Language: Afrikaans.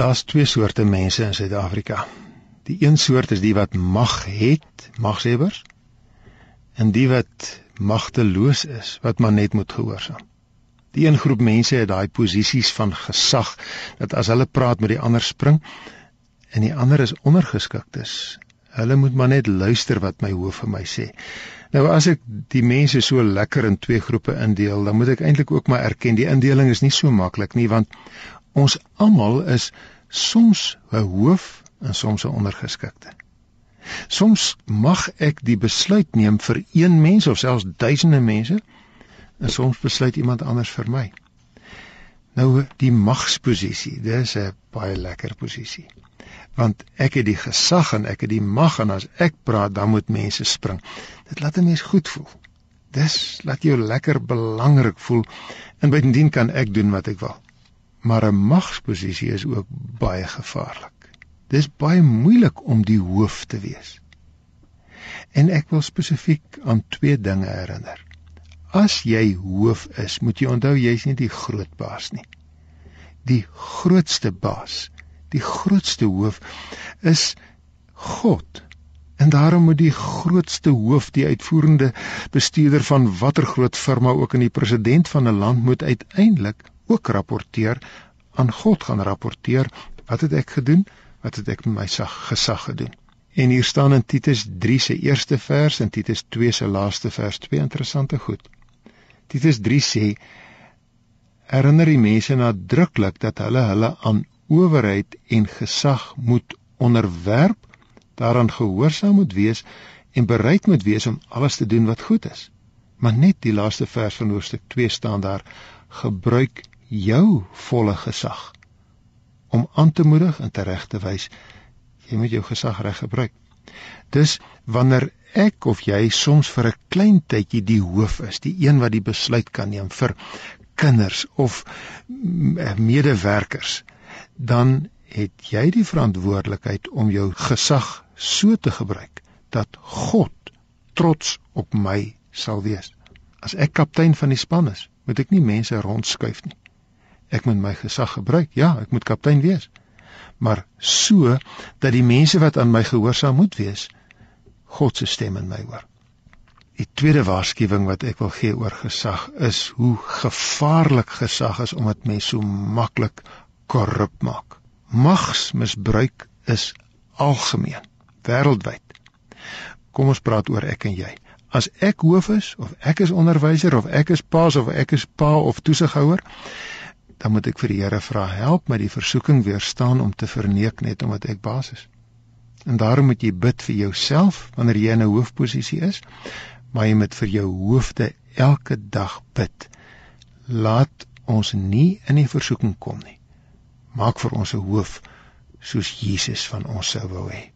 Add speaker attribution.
Speaker 1: Daar's twee soorte mense in Suid-Afrika. Die een soort is die wat mag het, magshebbers, en die wat magteloos is, wat maar net moet gehoorsaam. Die een groep mense het daai posisies van gesag dat as hulle praat met die ander spring en die ander is ondergeskiktes. Hulle moet maar net luister wat my hoof vir my sê. Nou as ek die mense so lekker in twee groepe indeel, dan moet ek eintlik ook maar erken die indeling is nie so maklik nie want ons almal is soms 'n hoof en soms 'n ondergeskikte. Soms mag ek die besluit neem vir een mens of selfs duisende mense en soms besluit iemand anders vir my. Nou die magsposisie, dis 'n baie lekker posisie. Want ek het die gesag en ek het die mag en as ek praat dan moet mense spring. Dit laat 'n mens goed voel. Dis laat jou lekker belangrik voel en bytendien kan ek doen wat ek wil. Maar 'n magsposisie is ook baie gevaarlik. Dis baie moeilik om die hoof te wees. En ek wil spesifiek aan twee dinge herinner. As jy hoof is, moet jy onthou jy's nie die groot baas nie. Die grootste baas, die grootste hoof is God. En daarom moet die grootste hoof, die uitvoerende bestuurder van watter groot firma ook in die president van 'n land moet uiteindelik ook rapporteer aan God gaan rapporteer wat het ek gedoen? Wat het ek met my sag gesag gedoen? En hier staan in Titus 3 se eerste vers en Titus 2 se laaste vers twee interessante goed. Titus 3 sê herinner die mense nadruklik dat hulle hulle aan owerheid en gesag moet onderwerp, daaraan gehoorsaam moet wees en bereid moet wees om alles te doen wat goed is. Maar net die laaste vers van hoofstuk 2 staan daar: gebruik jou volle gesag om aan te moedig en te reg te wys. Jy moet jou gesag reg gebruik. Dus wanneer ek of jy soms vir 'n klein tydjie die hoof is, die een wat die besluit kan neem vir kinders of medewerkers, dan het jy die verantwoordelikheid om jou gesag so te gebruik dat God trots op my sal wees. As ek kaptein van die span is, moet ek nie mense rondskuif nie. Ek moet my gesag gebruik. Ja, ek moet kaptein wees. Maar so dat die mense wat aan my gehoorsaam moet wees, God se stem in my hoor. Die tweede waarskuwing wat ek wil gee oor gesag is hoe gevaarlik gesag is omdat mense so maklik korrup maak. Magsmisbruik is algemeen, wêreldwyd. Kom ons praat oor ek en jy. As ek hoof is of ek is onderwyser of ek is paas of ek is pa of toesighouer, dan moet ek vir die Here vra, help my die versoeking weerstaan om te verneek net omdat ek baas is. En daarom moet jy bid vir jouself wanneer jy in 'n hoofposisie is, maar jy moet vir jou hoofde elke dag bid. Laat ons nie in die versoeking kom nie. Maak vir ons 'n hoof soos Jesus van ons sou wou hê.